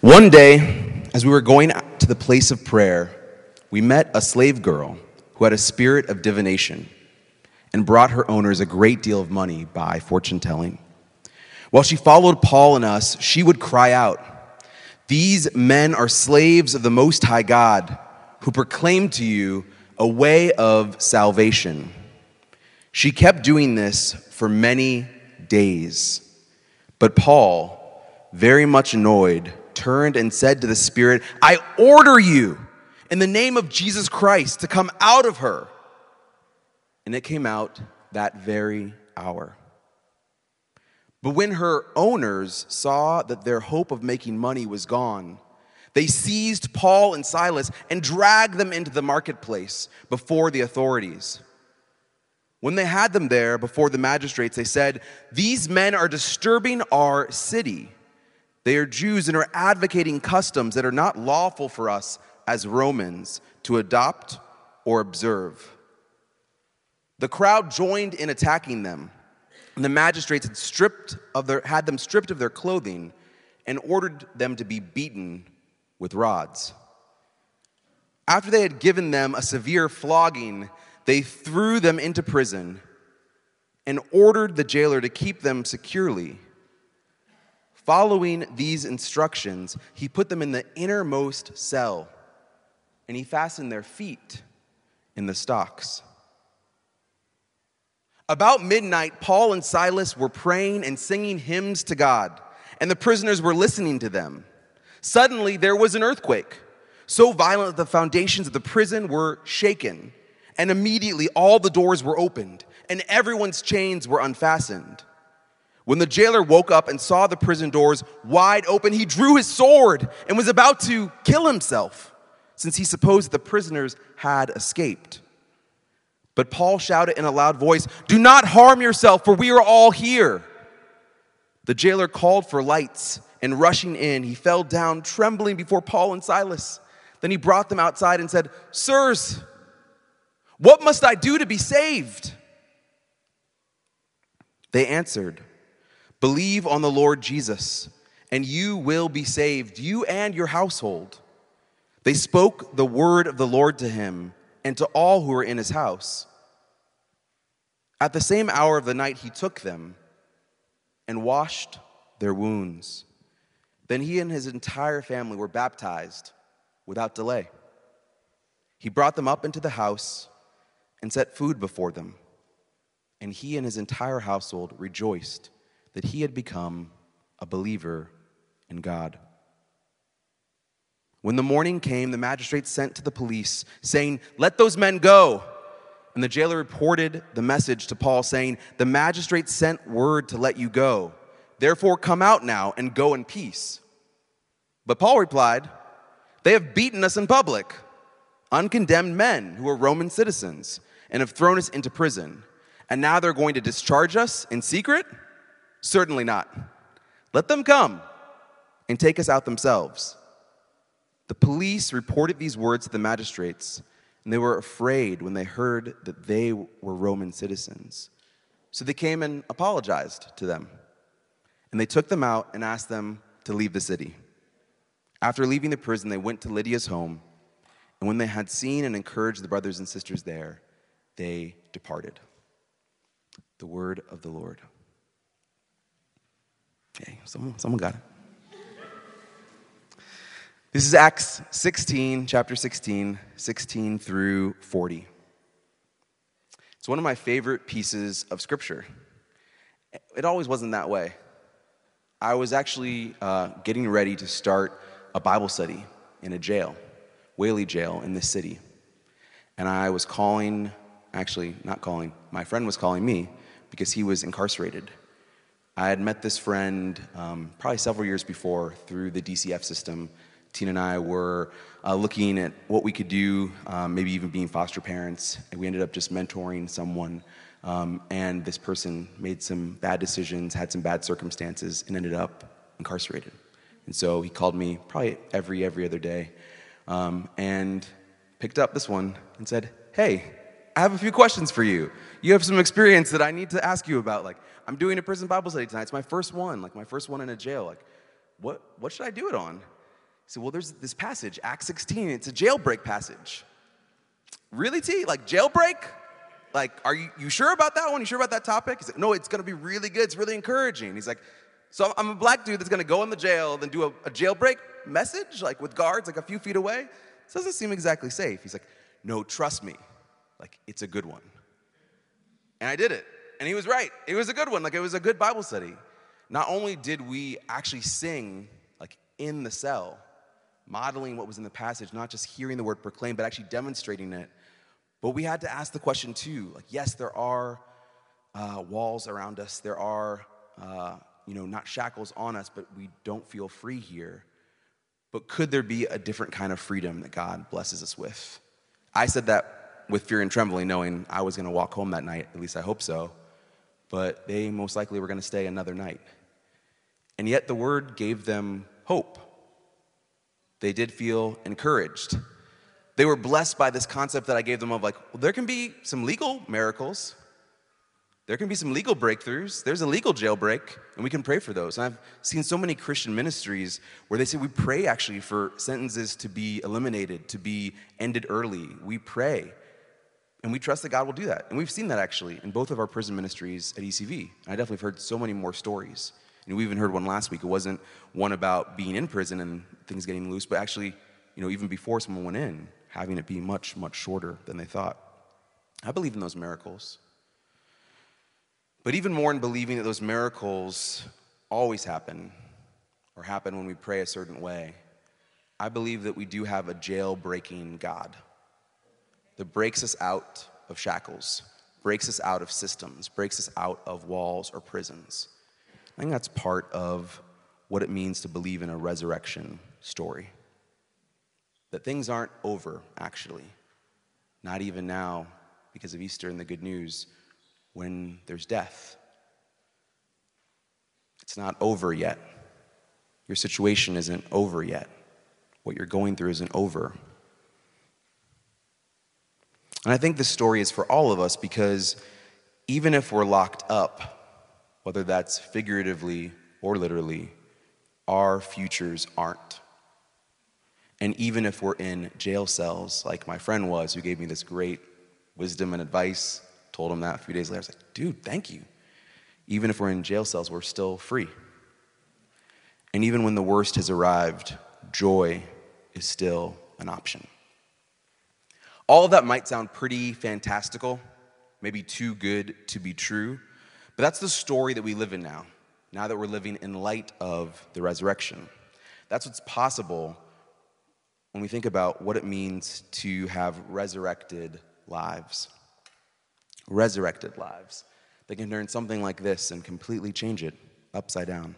One day, as we were going to the place of prayer, we met a slave girl who had a spirit of divination and brought her owners a great deal of money by fortune telling. While she followed Paul and us, she would cry out, These men are slaves of the Most High God, who proclaim to you a way of salvation. She kept doing this for many days. But Paul, very much annoyed, turned and said to the Spirit, I order you in the name of Jesus Christ to come out of her. And it came out that very hour. But when her owners saw that their hope of making money was gone, they seized Paul and Silas and dragged them into the marketplace before the authorities. When they had them there before the magistrates, they said, These men are disturbing our city. They are Jews and are advocating customs that are not lawful for us as Romans to adopt or observe. The crowd joined in attacking them, and the magistrates had, stripped of their, had them stripped of their clothing and ordered them to be beaten with rods. After they had given them a severe flogging, they threw them into prison and ordered the jailer to keep them securely. Following these instructions, he put them in the innermost cell and he fastened their feet in the stocks. About midnight, Paul and Silas were praying and singing hymns to God, and the prisoners were listening to them. Suddenly, there was an earthquake, so violent that the foundations of the prison were shaken, and immediately all the doors were opened, and everyone's chains were unfastened. When the jailer woke up and saw the prison doors wide open, he drew his sword and was about to kill himself, since he supposed the prisoners had escaped. But Paul shouted in a loud voice, Do not harm yourself, for we are all here. The jailer called for lights, and rushing in, he fell down trembling before Paul and Silas. Then he brought them outside and said, Sirs, what must I do to be saved? They answered, Believe on the Lord Jesus, and you will be saved, you and your household. They spoke the word of the Lord to him and to all who were in his house. At the same hour of the night, he took them and washed their wounds. Then he and his entire family were baptized without delay. He brought them up into the house and set food before them, and he and his entire household rejoiced that he had become a believer in God. When the morning came, the magistrates sent to the police, saying, Let those men go. And the jailer reported the message to Paul, saying, The magistrates sent word to let you go. Therefore, come out now and go in peace. But Paul replied, They have beaten us in public, uncondemned men who are Roman citizens, and have thrown us into prison. And now they're going to discharge us in secret? Certainly not. Let them come and take us out themselves. The police reported these words to the magistrates, and they were afraid when they heard that they were Roman citizens. So they came and apologized to them. And they took them out and asked them to leave the city. After leaving the prison, they went to Lydia's home. And when they had seen and encouraged the brothers and sisters there, they departed. The word of the Lord. Okay, someone, someone got it. This is Acts 16, chapter 16, 16 through 40. It's one of my favorite pieces of scripture. It always wasn't that way. I was actually uh, getting ready to start a Bible study in a jail, Whaley Jail in this city. And I was calling, actually, not calling, my friend was calling me because he was incarcerated. I had met this friend um, probably several years before through the DCF system. Tina and I were uh, looking at what we could do, um, maybe even being foster parents. And we ended up just mentoring someone. Um, and this person made some bad decisions, had some bad circumstances, and ended up incarcerated. And so he called me probably every every other day, um, and picked up this one and said, "Hey, I have a few questions for you. You have some experience that I need to ask you about. Like, I'm doing a prison Bible study tonight. It's my first one, like my first one in a jail. Like, what, what should I do it on? He said, Well, there's this passage, Acts 16, it's a jailbreak passage. Really, T? Like jailbreak? Like, are you, you sure about that one? You sure about that topic? He said, No, it's gonna be really good. It's really encouraging. He's like, So I'm a black dude that's gonna go in the jail, then do a, a jailbreak message, like with guards, like a few feet away. This doesn't seem exactly safe. He's like, No, trust me. Like, it's a good one. And I did it. And he was right. It was a good one. Like, it was a good Bible study. Not only did we actually sing, like, in the cell, modeling what was in the passage, not just hearing the word proclaimed, but actually demonstrating it. But we had to ask the question too like, yes, there are uh, walls around us, there are, uh, you know, not shackles on us, but we don't feel free here. But could there be a different kind of freedom that God blesses us with? I said that with fear and trembling, knowing I was going to walk home that night, at least I hope so. But they most likely were going to stay another night. And yet the word gave them hope. They did feel encouraged. They were blessed by this concept that I gave them of like, well, there can be some legal miracles. There can be some legal breakthroughs. There's a legal jailbreak, and we can pray for those. And I've seen so many Christian ministries where they say we pray actually for sentences to be eliminated, to be ended early. We pray. And we trust that God will do that. And we've seen that actually in both of our prison ministries at ECV. And I definitely have heard so many more stories. And we even heard one last week. It wasn't one about being in prison and things getting loose, but actually, you know, even before someone went in, having it be much, much shorter than they thought. I believe in those miracles. But even more in believing that those miracles always happen or happen when we pray a certain way, I believe that we do have a jail breaking God that breaks us out of shackles, breaks us out of systems, breaks us out of walls or prisons. I think that's part of what it means to believe in a resurrection story. That things aren't over, actually. Not even now, because of Easter and the good news, when there's death. It's not over yet. Your situation isn't over yet. What you're going through isn't over. And I think this story is for all of us because even if we're locked up, whether that's figuratively or literally, our futures aren't. And even if we're in jail cells, like my friend was, who gave me this great wisdom and advice, told him that a few days later, I was like, dude, thank you. Even if we're in jail cells, we're still free. And even when the worst has arrived, joy is still an option. All of that might sound pretty fantastical, maybe too good to be true, but that's the story that we live in now, now that we're living in light of the resurrection. That's what's possible when we think about what it means to have resurrected lives. Resurrected lives. They can turn something like this and completely change it upside down.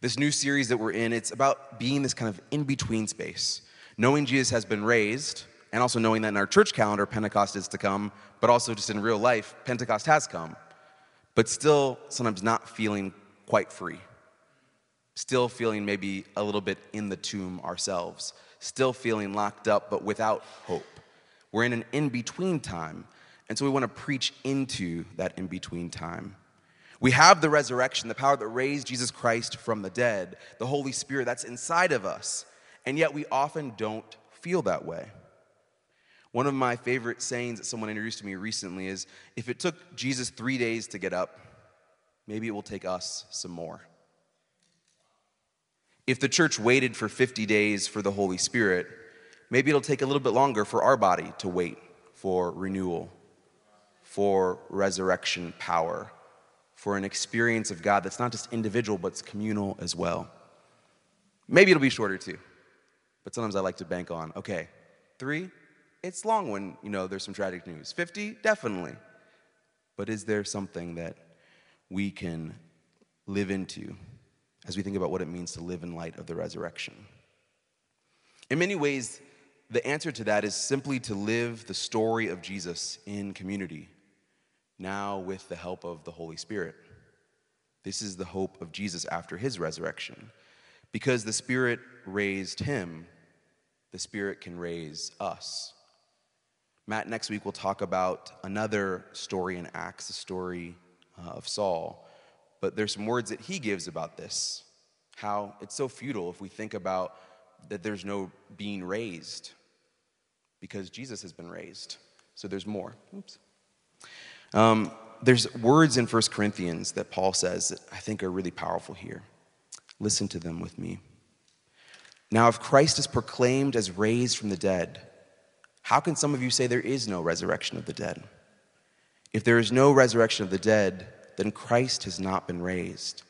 This new series that we're in, it's about being this kind of in between space, knowing Jesus has been raised, and also knowing that in our church calendar, Pentecost is to come, but also just in real life, Pentecost has come but still sometimes not feeling quite free. Still feeling maybe a little bit in the tomb ourselves. Still feeling locked up, but without hope. We're in an in between time. And so we want to preach into that in between time. We have the resurrection, the power that raised Jesus Christ from the dead, the Holy Spirit that's inside of us. And yet we often don't feel that way. One of my favorite sayings that someone introduced to me recently is if it took Jesus three days to get up, maybe it will take us some more. If the church waited for 50 days for the Holy Spirit, maybe it'll take a little bit longer for our body to wait for renewal, for resurrection power, for an experience of God that's not just individual, but it's communal as well. Maybe it'll be shorter too, but sometimes I like to bank on okay, three, it's long when, you know, there's some tragic news. 50, definitely. But is there something that we can live into as we think about what it means to live in light of the resurrection? In many ways, the answer to that is simply to live the story of Jesus in community, now with the help of the Holy Spirit. This is the hope of Jesus after his resurrection. Because the Spirit raised him, the Spirit can raise us. Matt, next week, we'll talk about another story in Acts, the story uh, of Saul. But there's some words that he gives about this how it's so futile if we think about that there's no being raised because Jesus has been raised. So there's more. Oops. Um, there's words in 1 Corinthians that Paul says that I think are really powerful here. Listen to them with me. Now, if Christ is proclaimed as raised from the dead, how can some of you say there is no resurrection of the dead? If there is no resurrection of the dead, then Christ has not been raised.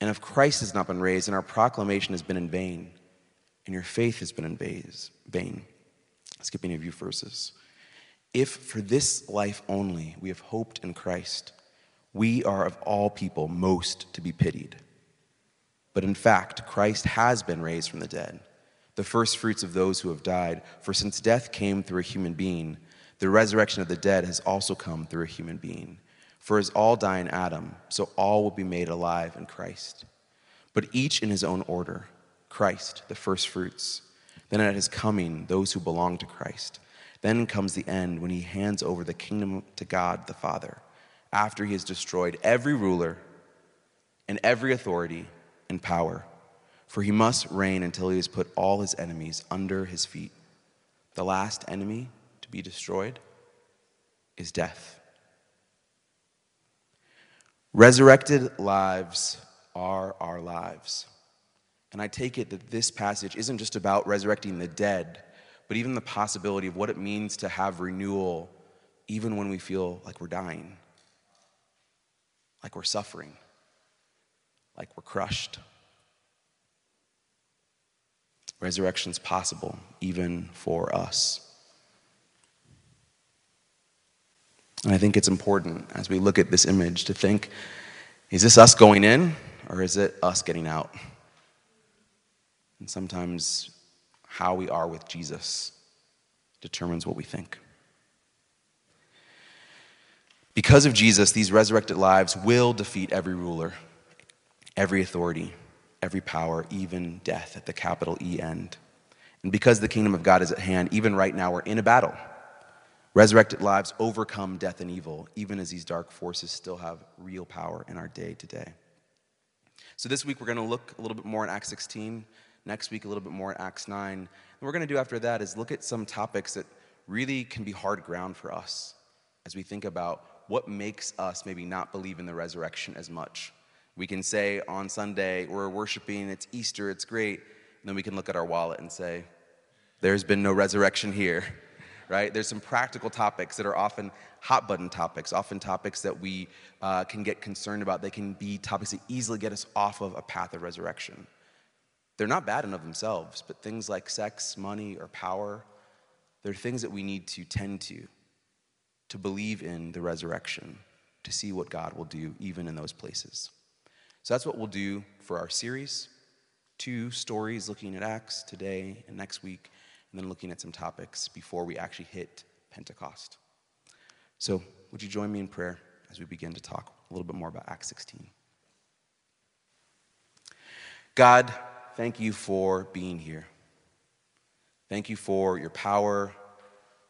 And if Christ has not been raised, then our proclamation has been in vain, and your faith has been in vain. Skipping a few verses. If for this life only we have hoped in Christ, we are of all people most to be pitied. But in fact, Christ has been raised from the dead, the first fruits of those who have died. For since death came through a human being, the resurrection of the dead has also come through a human being. For as all die in Adam, so all will be made alive in Christ. But each in his own order Christ, the first fruits. Then at his coming, those who belong to Christ. Then comes the end when he hands over the kingdom to God the Father, after he has destroyed every ruler and every authority and power. For he must reign until he has put all his enemies under his feet. The last enemy to be destroyed is death. Resurrected lives are our lives. And I take it that this passage isn't just about resurrecting the dead but even the possibility of what it means to have renewal even when we feel like we're dying, like we're suffering, like we're crushed. Resurrection's possible even for us. And I think it's important as we look at this image to think is this us going in or is it us getting out? And sometimes how we are with Jesus determines what we think. Because of Jesus, these resurrected lives will defeat every ruler, every authority, every power, even death at the capital E end. And because the kingdom of God is at hand, even right now we're in a battle. Resurrected lives overcome death and evil, even as these dark forces still have real power in our day to day. So this week we're going to look a little bit more in Acts 16 next week a little bit more at Acts 9. And what we're going to do after that is look at some topics that really can be hard ground for us as we think about what makes us maybe not believe in the resurrection as much. We can say on Sunday, we're worshiping, it's Easter, it's great. And then we can look at our wallet and say, there's been no resurrection here, right? There's some practical topics that are often hot button topics, often topics that we uh, can get concerned about. They can be topics that easily get us off of a path of resurrection. They're not bad in of themselves, but things like sex, money, or power, they're things that we need to tend to, to believe in the resurrection, to see what God will do even in those places. So that's what we'll do for our series. Two stories looking at Acts today and next week, and then looking at some topics before we actually hit Pentecost. So, would you join me in prayer as we begin to talk a little bit more about Acts 16? God, thank you for being here. Thank you for your power.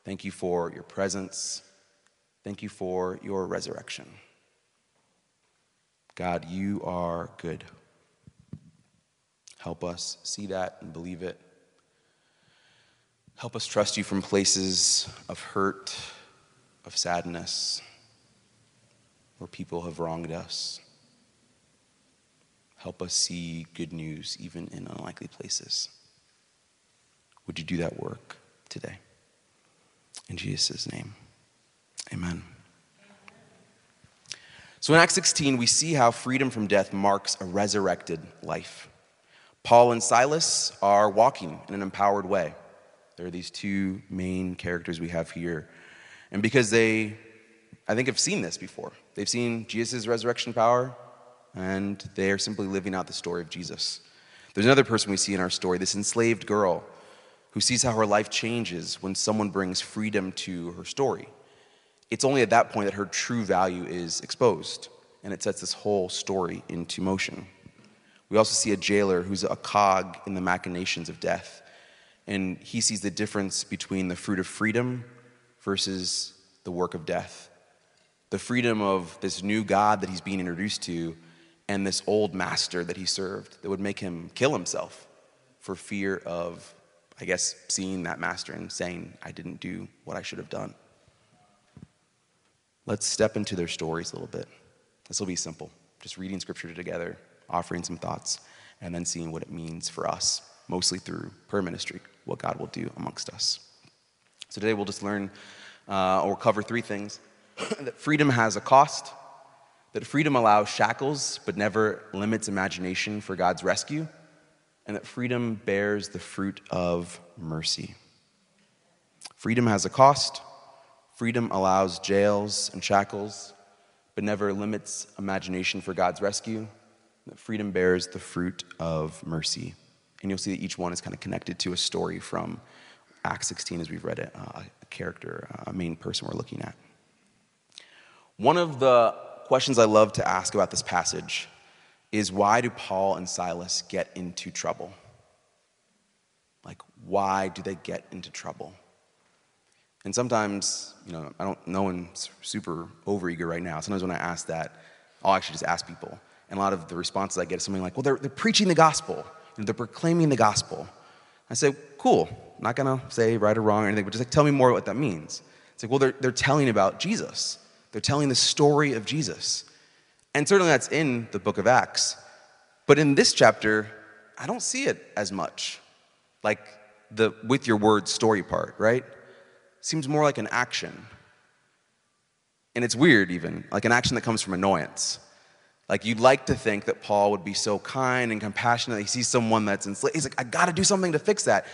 Thank you for your presence. Thank you for your resurrection. God, you are good. Help us see that and believe it. Help us trust you from places of hurt, of sadness, where people have wronged us. Help us see good news even in unlikely places. Would you do that work today? In Jesus' name, amen. So in Acts 16, we see how freedom from death marks a resurrected life. Paul and Silas are walking in an empowered way. There are these two main characters we have here. And because they, I think, have seen this before, they've seen Jesus' resurrection power, and they are simply living out the story of Jesus. There's another person we see in our story, this enslaved girl who sees how her life changes when someone brings freedom to her story. It's only at that point that her true value is exposed, and it sets this whole story into motion. We also see a jailer who's a cog in the machinations of death, and he sees the difference between the fruit of freedom versus the work of death. The freedom of this new God that he's being introduced to and this old master that he served that would make him kill himself for fear of, I guess, seeing that master and saying, I didn't do what I should have done. Let's step into their stories a little bit. This will be simple just reading scripture together, offering some thoughts, and then seeing what it means for us, mostly through prayer ministry, what God will do amongst us. So today we'll just learn uh, or cover three things that freedom has a cost, that freedom allows shackles but never limits imagination for God's rescue, and that freedom bears the fruit of mercy. Freedom has a cost. Freedom allows jails and shackles, but never limits imagination for God's rescue. Freedom bears the fruit of mercy. And you'll see that each one is kind of connected to a story from Acts 16 as we've read it, uh, a character, a main person we're looking at. One of the questions I love to ask about this passage is why do Paul and Silas get into trouble? Like, why do they get into trouble? And sometimes, you know, I don't, no one's super overeager right now. Sometimes when I ask that, I'll actually just ask people. And a lot of the responses I get is something like, well, they're, they're preaching the gospel, you know, they're proclaiming the gospel. I say, cool, I'm not gonna say right or wrong or anything, but just like, tell me more what that means. It's like, well, they're, they're telling about Jesus, they're telling the story of Jesus. And certainly that's in the book of Acts. But in this chapter, I don't see it as much. Like the with your words story part, right? Seems more like an action. And it's weird, even, like an action that comes from annoyance. Like you'd like to think that Paul would be so kind and compassionate. He sees someone that's enslaved. He's like, I got to do something to fix that.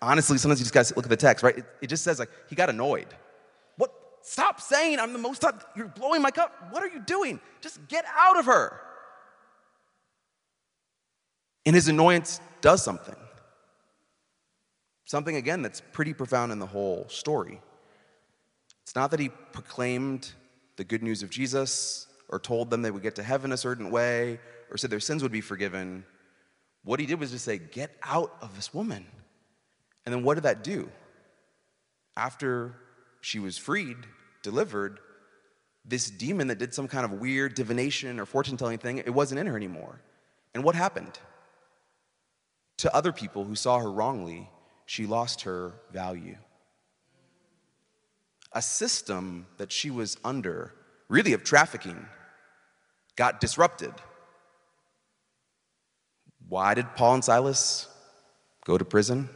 Honestly, sometimes you just got to look at the text, right? It, it, just says like he got annoyed. What? Stop saying I'm the most. You're blowing my cup. What are you doing? Just get out of her. And his annoyance does something. Something, again, that's pretty profound in the whole story. It's not that he proclaimed the good news of Jesus or told them they would get to heaven a certain way or said their sins would be forgiven. What he did was just say, Get out of this woman. And then what did that do? After she was freed, delivered, this demon that did some kind of weird divination or fortune telling thing, it wasn't in her anymore. And what happened? To other people who saw her wrongly, she lost her value. A system that she was under, really of trafficking, got disrupted. Why did Paul and Silas go to prison?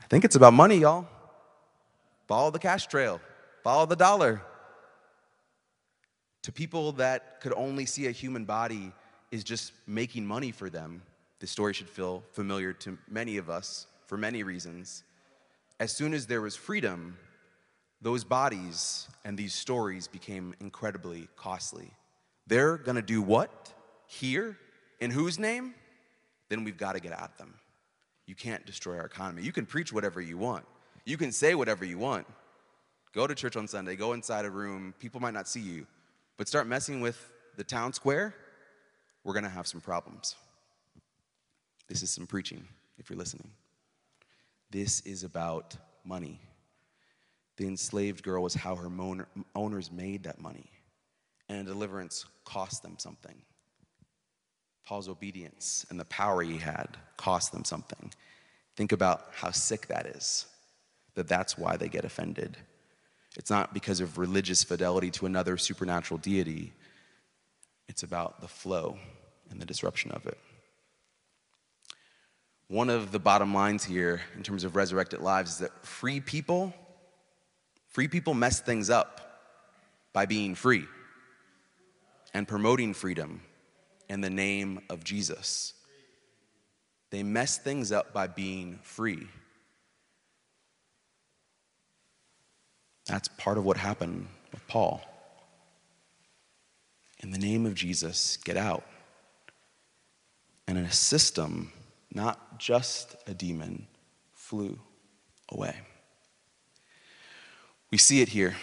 I think it's about money, y'all. Follow the cash trail, follow the dollar. To people that could only see a human body is just making money for them, this story should feel familiar to many of us for many reasons. As soon as there was freedom, those bodies and these stories became incredibly costly. They're to do what? Here? In whose name? Then we've got to get at them. You can't destroy our economy. You can preach whatever you want, you can say whatever you want. Go to church on Sunday, go inside a room, people might not see you, but start messing with the town square, we're to have some problems. This is some preaching, if you're listening. This is about money. The enslaved girl was how her owners made that money, and deliverance cost them something. Paul's obedience and the power he had cost them something. Think about how sick that is, that that's why they get offended. It's not because of religious fidelity to another supernatural deity, it's about the flow and the disruption of it. One of the bottom lines here in terms of resurrected lives is that free people, free people mess things up by being free and promoting freedom in the name of Jesus. They mess things up by being free. That's part of what happened with Paul. In the name of Jesus, get out. And in a system not just a demon, flew away. We see it here.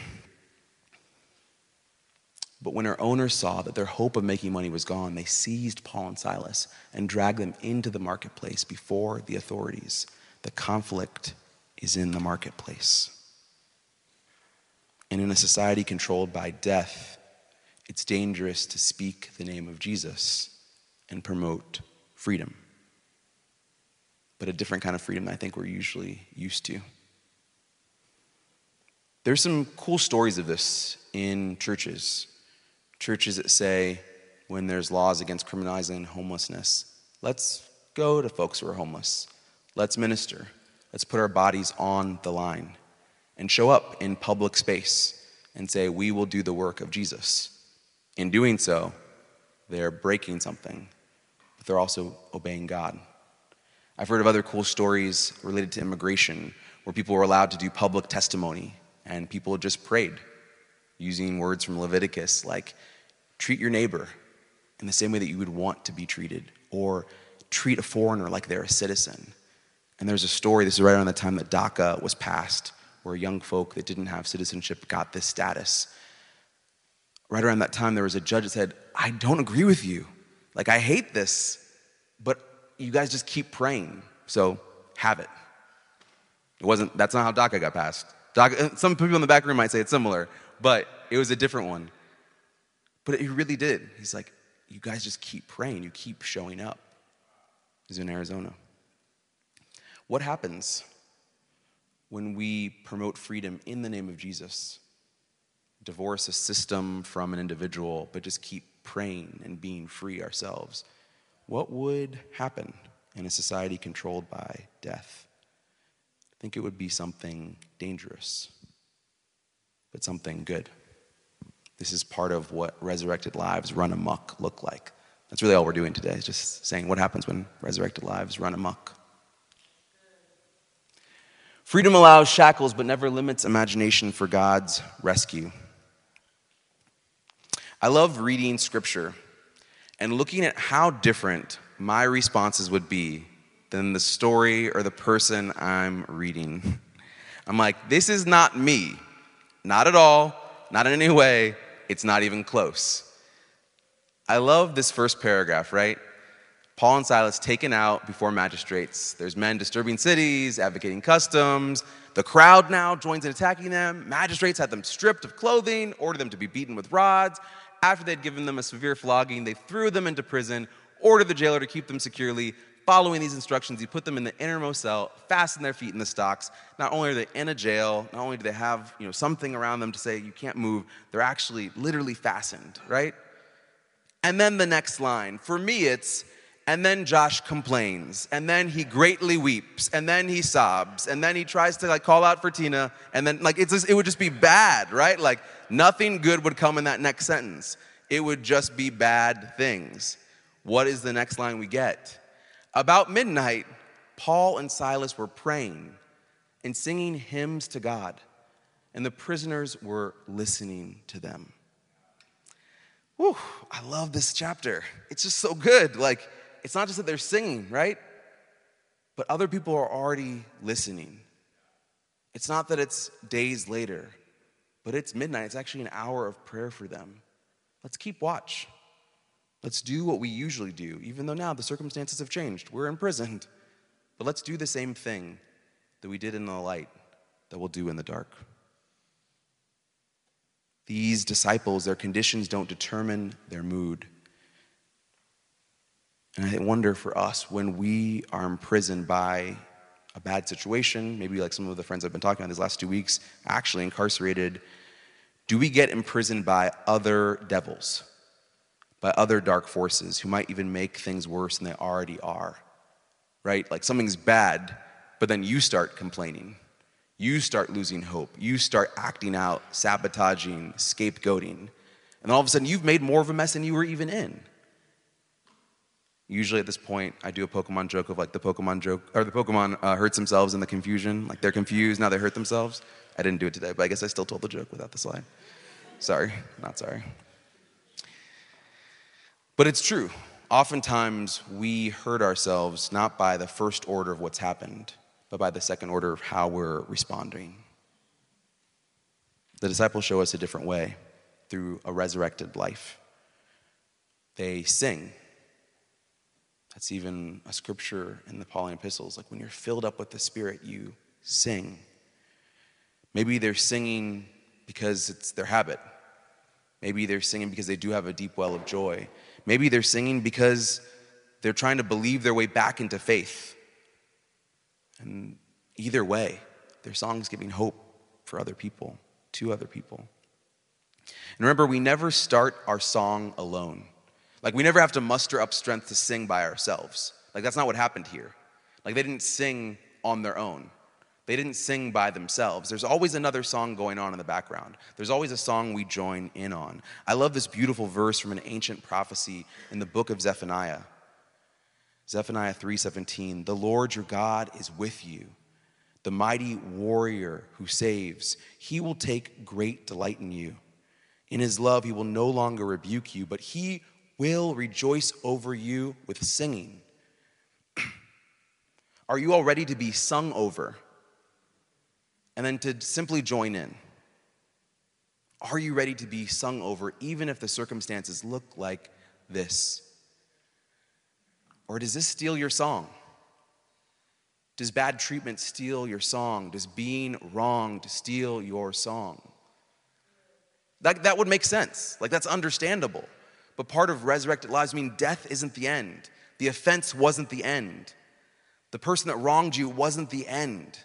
But when her owners saw that their hope of making money was gone, they seized Paul and Silas and dragged them into the marketplace before the authorities. The conflict is in the marketplace. And in a society controlled by death, it's dangerous to speak the name of Jesus and promote freedom. But a different kind of freedom than I think we're usually used to. There's some cool stories of this in churches. Churches that say, when there's laws against criminalizing homelessness, let's go to folks who are homeless. Let's minister. Let's put our bodies on the line and show up in public space and say, We will do the work of Jesus. In doing so, they're breaking something, but they're also obeying God. I've heard of other cool stories related to immigration where people were allowed to do public testimony and people just prayed using words from Leviticus like, treat your neighbor in the same way that you would want to be treated, or treat a foreigner like they're a citizen. And there's a story, this is right around the time that DACA was passed, where young folk that didn't have citizenship got this status. Right around that time, there was a judge that said, I don't agree with you. Like, I hate this, but you guys just keep praying. So have it. It wasn't, that's not how DACA got passed. DACA, some people in the back room might say it's similar, but it was a different one. But he really did. He's like, you guys just keep praying, you keep showing up. He's in Arizona. What happens when we promote freedom in the name of Jesus? Divorce a system from an individual, but just keep praying and being free ourselves what would happen in a society controlled by death? I think it would be something dangerous, but something good. This is part of what resurrected lives run amok look like. That's really all we're doing today, is just saying what happens when resurrected lives run amok. Freedom allows shackles, but never limits imagination for God's rescue. I love reading scripture and looking at how different my responses would be than the story or the person I'm reading. I'm like, this is not me. Not at all, not in any way. It's not even close. I love this first paragraph, right? Paul and Silas taken out before magistrates. There's men disturbing cities, advocating customs. The crowd now joins in attacking them. Magistrates had them stripped of clothing, ordered them to be beaten with rods. After they'd given them a severe flogging, they threw them into prison, ordered the jailer to keep them securely. Following these instructions, he put them in the innermost cell, fastened their feet in the stocks. Not only are they in a jail, not only do they have you know, something around them to say you can't move, they're actually literally fastened, right? And then the next line. For me, it's, and then Josh complains, and then he greatly weeps, and then he sobs, and then he tries to like call out for Tina, and then like it's just, it would just be bad, right? Like Nothing good would come in that next sentence. It would just be bad things. What is the next line we get? About midnight, Paul and Silas were praying and singing hymns to God, and the prisoners were listening to them. Whew, I love this chapter. It's just so good. Like, it's not just that they're singing, right? But other people are already listening. It's not that it's days later, but it's midnight. It's actually an hour of prayer for them. Let's keep watch. Let's do what we usually do, even though now the circumstances have changed. We're imprisoned. But let's do the same thing that we did in the light that we'll do in the dark. These disciples, their conditions don't determine their mood. And I wonder for us when we are imprisoned by a bad situation, maybe like some of the friends I've been talking about these last two weeks, actually incarcerated do we get imprisoned by other devils, by other dark forces who might even make things worse than they already are? Right? Like something's bad, but then you start complaining. You start losing hope. You start acting out, sabotaging, scapegoating. And all of a sudden, you've made more of a mess than you were even in. Usually at this point, I do a Pokemon joke of like the Pokemon joke, or the Pokemon uh, hurts themselves in the confusion. Like they're confused, now they hurt themselves. I didn't do it today, but I guess I still told the joke without the slide. Sorry, not sorry. But it's true. Oftentimes, we hurt ourselves not by the first order of what's happened, but by the second order of how we're responding. The disciples show us a different way through a resurrected life. They sing. That's even a scripture in the Pauline epistles. Like when you're filled up with the Spirit, you sing. Maybe they're singing because it's their habit. Maybe they're singing because they do have a deep well of joy. Maybe they're singing because they're trying to believe their way back into faith. And either way, their songs giving hope for other people, to other people. And remember, we never start our song alone. Like, we never have to muster up strength to sing by ourselves. Like, that's not what happened here. Like, they didn't sing on their own, they didn't sing by themselves. There's always another song going on in the background, there's always a song we join in on. I love this beautiful verse from an ancient prophecy in the book of Zephaniah. Zephaniah 3:17 The Lord your God is with you the mighty warrior who saves he will take great delight in you in his love he will no longer rebuke you but he will rejoice over you with singing are you all ready to be sung over and then to simply join in are you ready to be sung over even if the circumstances look like this or does this steal your song? Does bad treatment steal your song? Does being wronged steal your song? That, that would make sense. Like, that's understandable. But part of resurrected lives, mean, death isn't the end. The offense wasn't the end. The person that wronged you wasn't the end.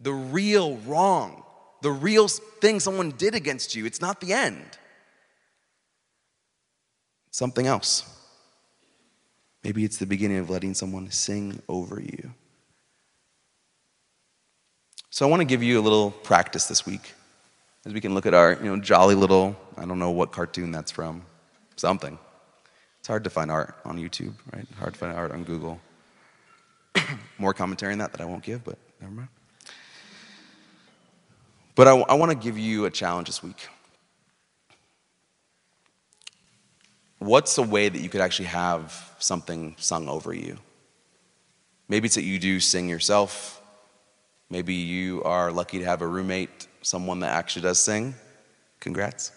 The real wrong, the real thing someone did against you, it's not the end. something else. Maybe it's the beginning of letting someone sing over you. So I want to give you a little practice this week as we can look at our, you know, jolly little, I don't know what cartoon that's from, something. It's hard to find art on YouTube, right? Hard to find art on Google. More commentary on that that I won't give, but never mind. But I, I want to give you a challenge this week. what's a way that you could actually have something sung over you? Maybe it's that you do sing yourself. Maybe you are lucky to have a roommate, someone that actually does sing. Congrats.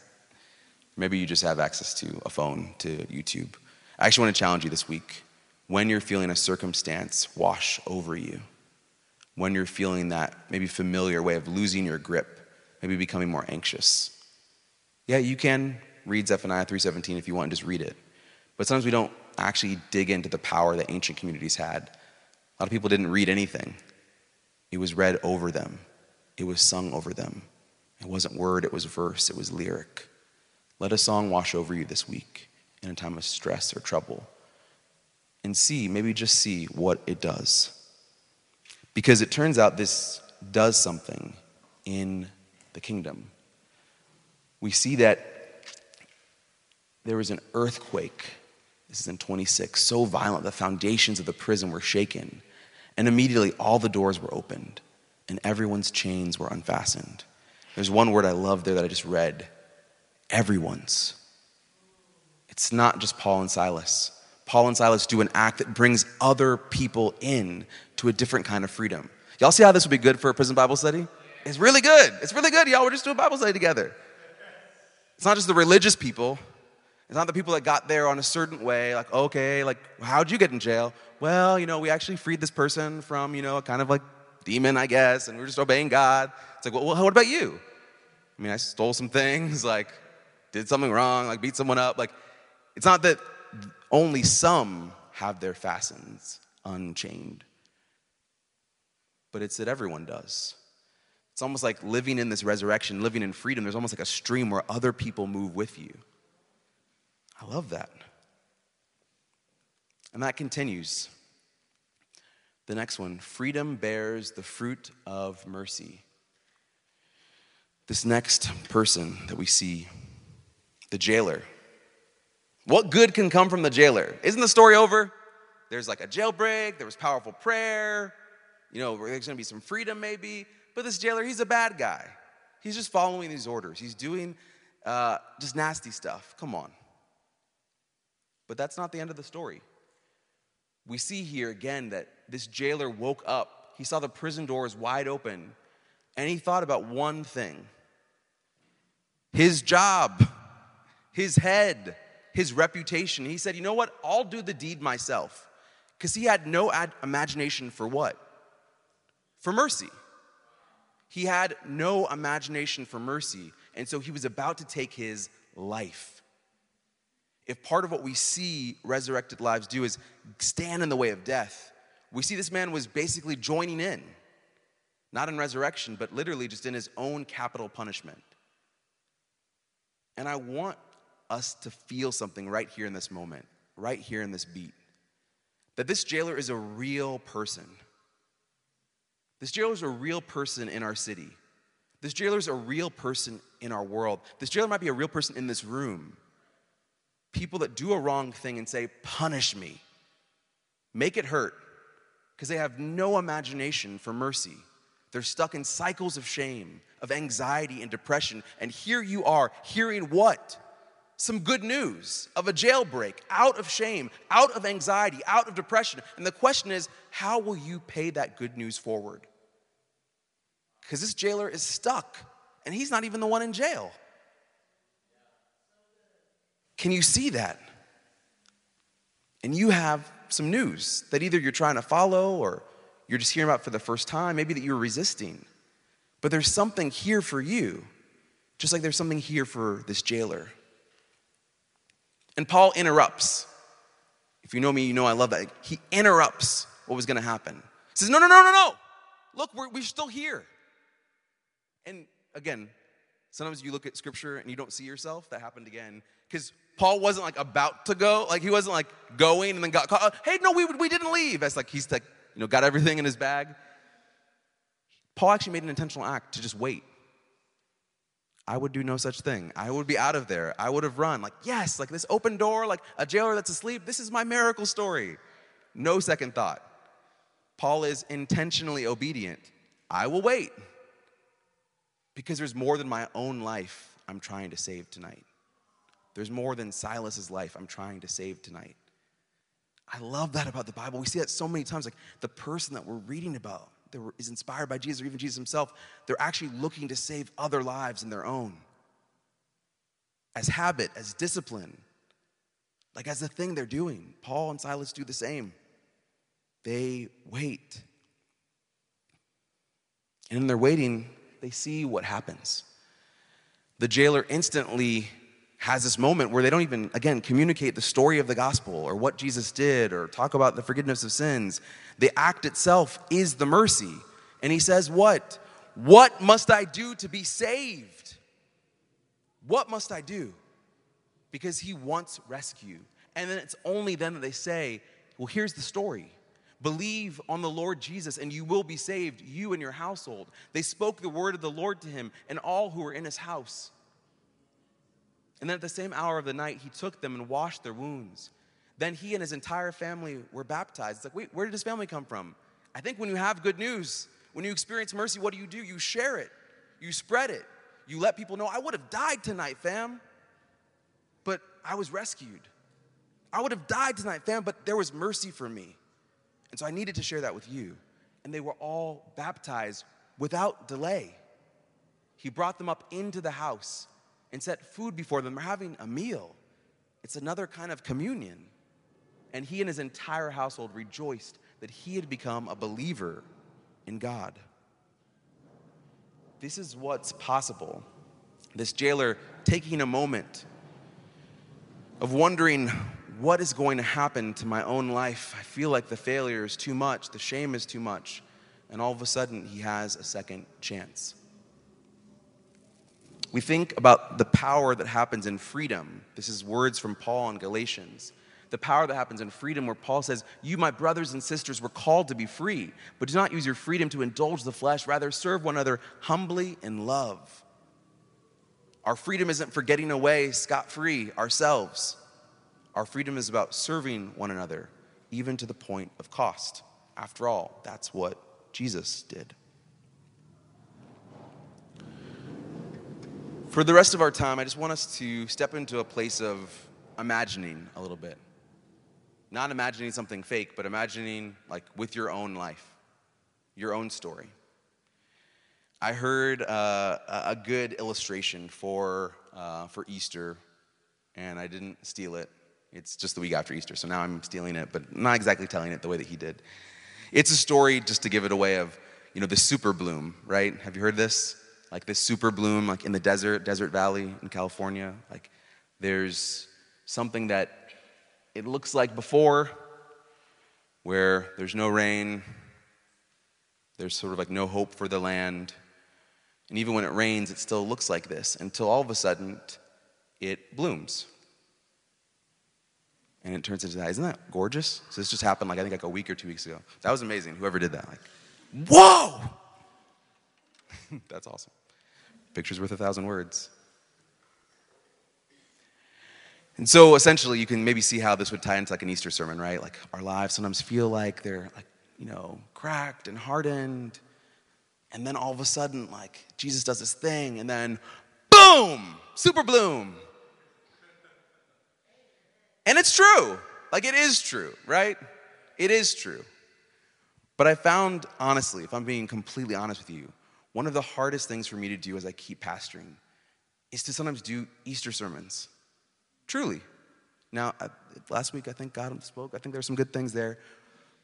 Maybe you just have access to a phone, to YouTube. I actually want to challenge you this week. When you're feeling a circumstance wash over you, when you're feeling that maybe familiar way of losing your grip, maybe becoming more anxious, yeah, you can read Zephaniah 3:17 if you want and just read it. But sometimes we don't actually dig into the power that ancient communities had. A lot of people didn't read anything. It was read over them. It was sung over them. It wasn't word, it was verse, it was lyric. Let a song wash over you this week in a time of stress or trouble. And see, maybe just see what it does. Because it turns out this does something in the kingdom. We see that there was an earthquake. This is in 26, so violent the foundations of the prison were shaken. And immediately all the doors were opened and everyone's chains were unfastened. There's one word I love there that I just read everyone's. It's not just Paul and Silas. Paul and Silas do an act that brings other people in to a different kind of freedom. Y'all see how this would be good for a prison Bible study? It's really good. It's really good, y'all. We're just doing Bible study together. It's not just the religious people, it's not the people that got there on a certain way, like, okay, like, how'd you get in jail? Well, you know, we actually freed this person from, you know, a kind of like demon, I guess, and we are just obeying God. It's like, well, what about you? I mean, I stole some things, like, did something wrong, like, beat someone up. Like, it's not that only some have their fastens unchained, but it's that everyone does. It's almost like living in this resurrection, living in freedom. There's almost like a stream where other people move with you. I love that. And that continues. The next one freedom bears the fruit of mercy. This next person that we see, the jailer. What good can come from the jailer? Isn't the story over? There's like a jailbreak, there was powerful prayer, you know, there's gonna be some freedom maybe. But this jailer, he's a bad guy. He's just following these orders, he's doing uh, just nasty stuff. Come on. But that's not the end of the story. We see here again that this jailer woke up. He saw the prison doors wide open, and he thought about one thing his job, his head, his reputation. He said, You know what? I'll do the deed myself. Because he had no ad- imagination for what? For mercy. He had no imagination for mercy. And so he was about to take his life if part of what we see resurrected lives do is stand in the way of death, we see this man was basically joining in, not in resurrection, but literally just in his own capital punishment. And I want us to feel something right here in this moment, right here in this beat that this jailer is a real person. This jailer is a real person in our city. This jailer is a real person in our world. This jailer might be a real person in this room. People that do a wrong thing and say, Punish me, make it hurt, because they have no imagination for mercy. They're stuck in cycles of shame, of anxiety and depression. And here you are hearing what? Some good news of a jailbreak, out of shame, out of anxiety, out of depression. And the question is, how will you pay that good news forward? Because this jailer is stuck, and he's not even the one in jail. Can you see that? And you have some news that either you're trying to follow or you're just hearing about for the first time, maybe that you're resisting. But there's something here for you, just like there's something here for this jailer. And Paul interrupts. If you know me, you know I love that. He interrupts what was going to happen. He says, No, no, no, no, no. Look, we're, we're still here. And again, sometimes you look at scripture and you don't see yourself. That happened again. Because Paul wasn't like about to go. Like he wasn't like going and then got caught. Hey, no, we, we didn't leave. That's like he's like, you know, got everything in his bag. Paul actually made an intentional act to just wait. I would do no such thing. I would be out of there. I would have run. Like, yes, like this open door, like a jailer that's asleep. This is my miracle story. No second thought. Paul is intentionally obedient. I will wait because there's more than my own life I'm trying to save tonight. There's more than Silas's life I'm trying to save tonight. I love that about the Bible. We see that so many times. Like the person that we're reading about that is inspired by Jesus or even Jesus himself, they're actually looking to save other lives in their own. As habit, as discipline, like as a thing they're doing. Paul and Silas do the same. They wait. And in their waiting, they see what happens. The jailer instantly has this moment where they don't even, again, communicate the story of the gospel or what Jesus did or talk about the forgiveness of sins. The act itself is the mercy. And he says, What? What must I do to be saved? What must I do? Because he wants rescue. And then it's only then that they say, Well, here's the story. Believe on the Lord Jesus, and you will be saved, you and your household. They spoke the word of the Lord to him and all who were in his house. And then at the same hour of the night, he took them and washed their wounds. Then he and his entire family were baptized. It's like, wait, where did his family come from? I think when you have good news, when you experience mercy, what do you do? You share it, you spread it, you let people know, I would have died tonight, fam, but I was rescued. I would have died tonight, fam, but there was mercy for me. And so I needed to share that with you. And they were all baptized without delay. He brought them up into the house and set food before them. They're having a meal. It's another kind of communion. And he and his entire household rejoiced that he had become a believer in God. This is what's possible. This jailer taking a moment of wondering what is going to happen to my own life. I feel like the failure is too much, the shame is too much. And all of a sudden, he has a second chance we think about the power that happens in freedom. This is words from Paul in Galatians. The power that happens in freedom, where Paul says, You, my brothers and sisters, were called to be free, but do not use your freedom to indulge the flesh. Rather, serve one another humbly in love. Our freedom isn't for getting away scot free ourselves. Our freedom is about serving one another, even to the point of cost. After all, that's what Jesus did. For the rest of our time, I just want us to step into a place of imagining a little bit. Not imagining something fake, but imagining like with your own life, your own story. I heard uh, a good illustration for, uh, for Easter, and I didn't steal it. It's just the week after Easter, so now I'm stealing it, but not exactly telling it the way that he did. It's a story, just to give it away, of you know the super bloom, right? Have you heard this? Like this super bloom, like in the desert, Desert Valley in California. Like there's something that it looks like before where there's no rain, there's sort of like no hope for the land. And even when it rains, it still looks like this until all of a sudden it blooms. And it turns into that. Isn't that gorgeous? So this just happened like I think like a week or two weeks ago. That was amazing. Whoever did that. Like, whoa! That's awesome. Picture's worth a thousand words. And so essentially, you can maybe see how this would tie into like an Easter sermon, right? Like our lives sometimes feel like they're like, you know, cracked and hardened. And then all of a sudden, like Jesus does this thing, and then boom, super bloom. And it's true. Like it is true, right? It is true. But I found, honestly, if I'm being completely honest with you, one of the hardest things for me to do as I keep pastoring is to sometimes do Easter sermons. Truly. Now, uh, last week I think God spoke. I think there's some good things there.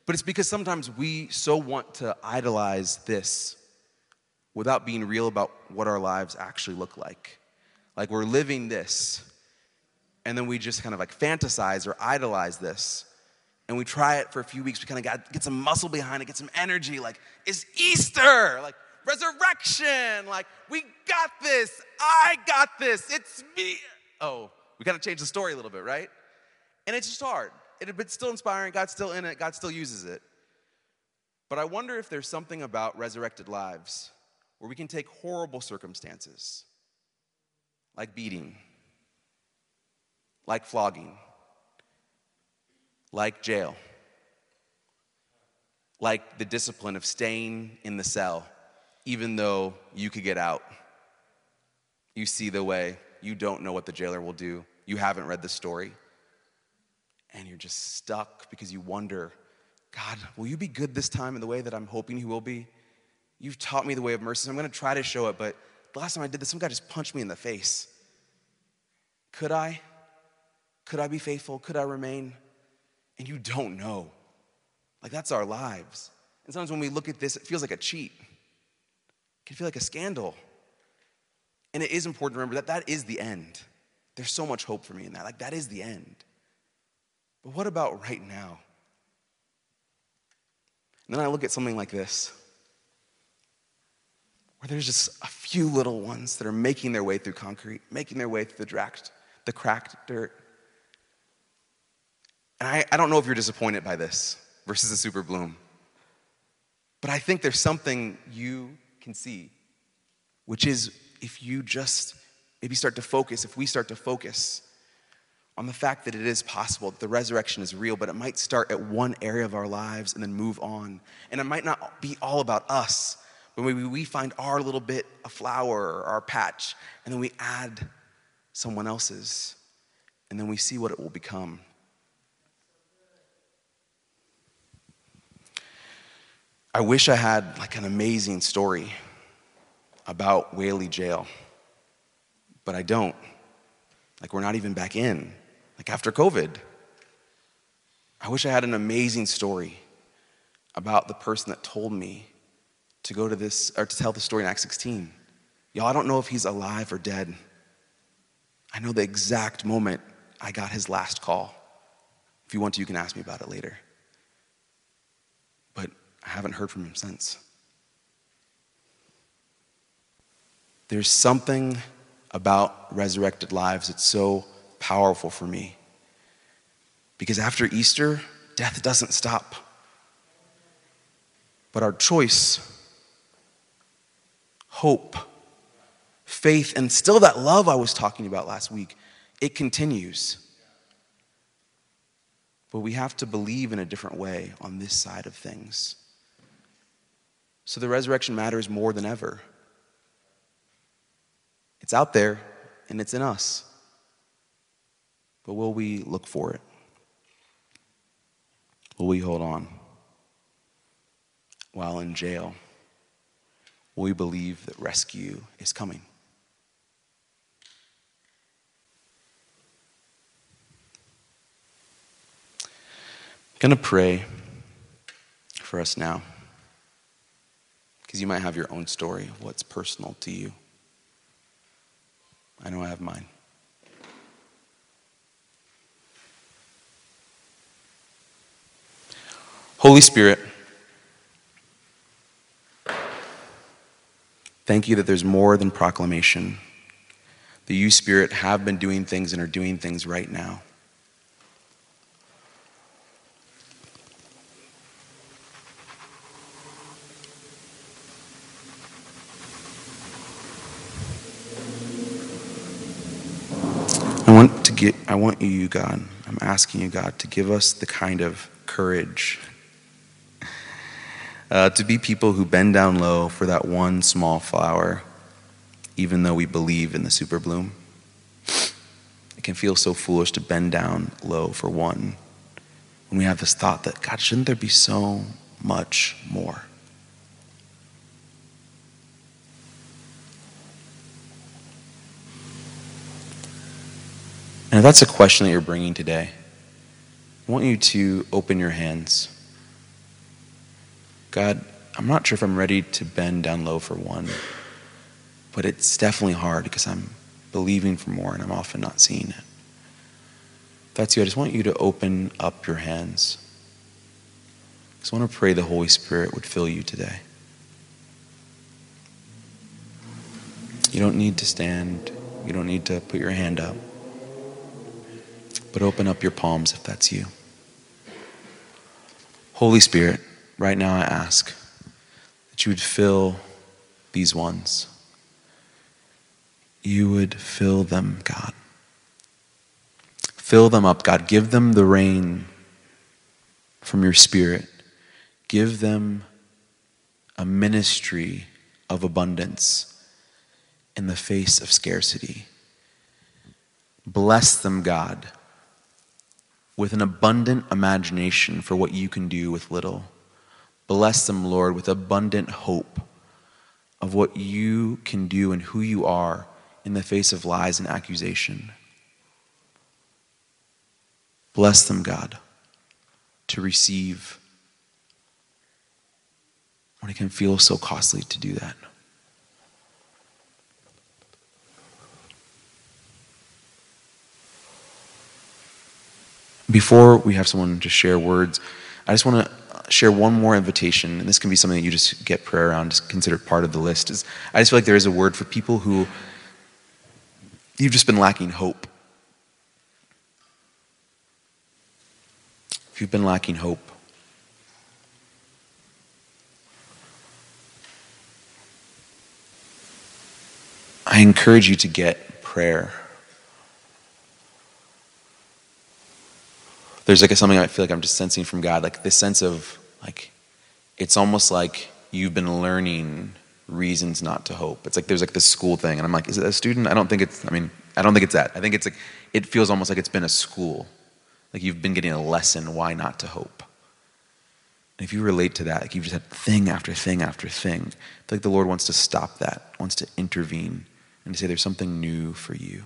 But it's because sometimes we so want to idolize this without being real about what our lives actually look like. Like we're living this, and then we just kind of like fantasize or idolize this. And we try it for a few weeks. We kind of got get some muscle behind it, get some energy. Like, it's Easter, like resurrection. Like, we got this. I got this. It's me. Oh, we got to change the story a little bit, right? And it's just hard. It, it's still inspiring. God's still in it. God still uses it. But I wonder if there's something about resurrected lives where we can take horrible circumstances, like beating, like flogging, like jail, like the discipline of staying in the cell, even though you could get out. You see the way you don't know what the jailer will do. You haven't read the story. And you're just stuck because you wonder, God, will you be good this time in the way that I'm hoping He will be? You've taught me the way of mercy. So I'm going to try to show it, but the last time I did this, some guy just punched me in the face. Could I? Could I be faithful? Could I remain? And you don't know. Like, that's our lives. And sometimes when we look at this, it feels like a cheat, can feel like a scandal. And it is important to remember that that is the end. There's so much hope for me in that. Like, that is the end. But what about right now? And then I look at something like this, where there's just a few little ones that are making their way through concrete, making their way through the, dragged, the cracked dirt. And I, I don't know if you're disappointed by this versus the super bloom, but I think there's something you can see, which is if you just maybe start to focus, if we start to focus on the fact that it is possible, that the resurrection is real, but it might start at one area of our lives and then move on. And it might not be all about us, but maybe we find our little bit, a flower or our patch, and then we add someone else's, and then we see what it will become. I wish I had like an amazing story about Whaley Jail, but I don't. Like, we're not even back in, like after COVID. I wish I had an amazing story about the person that told me to go to this, or to tell the story in Acts 16. Y'all, I don't know if he's alive or dead. I know the exact moment I got his last call. If you want to, you can ask me about it later. I haven't heard from him since. There's something about resurrected lives that's so powerful for me. Because after Easter, death doesn't stop. But our choice, hope, faith, and still that love I was talking about last week, it continues. But we have to believe in a different way on this side of things. So the resurrection matters more than ever. It's out there and it's in us. But will we look for it? Will we hold on while in jail? Will we believe that rescue is coming? I'm going to pray for us now because you might have your own story of what's personal to you. I know I have mine. Holy Spirit, thank you that there's more than proclamation. That you, Spirit, have been doing things and are doing things right now. I want to get I want you, God. I'm asking you, God, to give us the kind of courage uh, to be people who bend down low for that one small flower, even though we believe in the super bloom. It can feel so foolish to bend down low for one when we have this thought that, God, shouldn't there be so much more? That's a question that you're bringing today, I want you to open your hands. God, I'm not sure if I'm ready to bend down low for one, but it's definitely hard because I'm believing for more and I'm often not seeing it. If that's you, I just want you to open up your hands. I just want to pray the Holy Spirit would fill you today. You don't need to stand, you don't need to put your hand up but open up your palms if that's you. Holy Spirit, right now I ask that you would fill these ones. You would fill them, God. Fill them up, God. Give them the rain from your Spirit. Give them a ministry of abundance in the face of scarcity. Bless them, God with an abundant imagination for what you can do with little. Bless them, Lord, with abundant hope of what you can do and who you are in the face of lies and accusation. Bless them, God, to receive when it can feel so costly to do that. Before we have someone to share words, I just want to share one more invitation, and this can be something that you just get prayer around, just consider part of the list. Is I just feel like there is a word for people who you've just been lacking hope. If you've been lacking hope, I encourage you to get prayer. There's like something I feel like I'm just sensing from God, like this sense of like, it's almost like you've been learning reasons not to hope. It's like there's like this school thing, and I'm like, is it a student? I don't think it's. I mean, I don't think it's that. I think it's like it feels almost like it's been a school, like you've been getting a lesson why not to hope. And if you relate to that, like you've just had thing after thing after thing, I feel like the Lord wants to stop that, wants to intervene, and to say there's something new for you.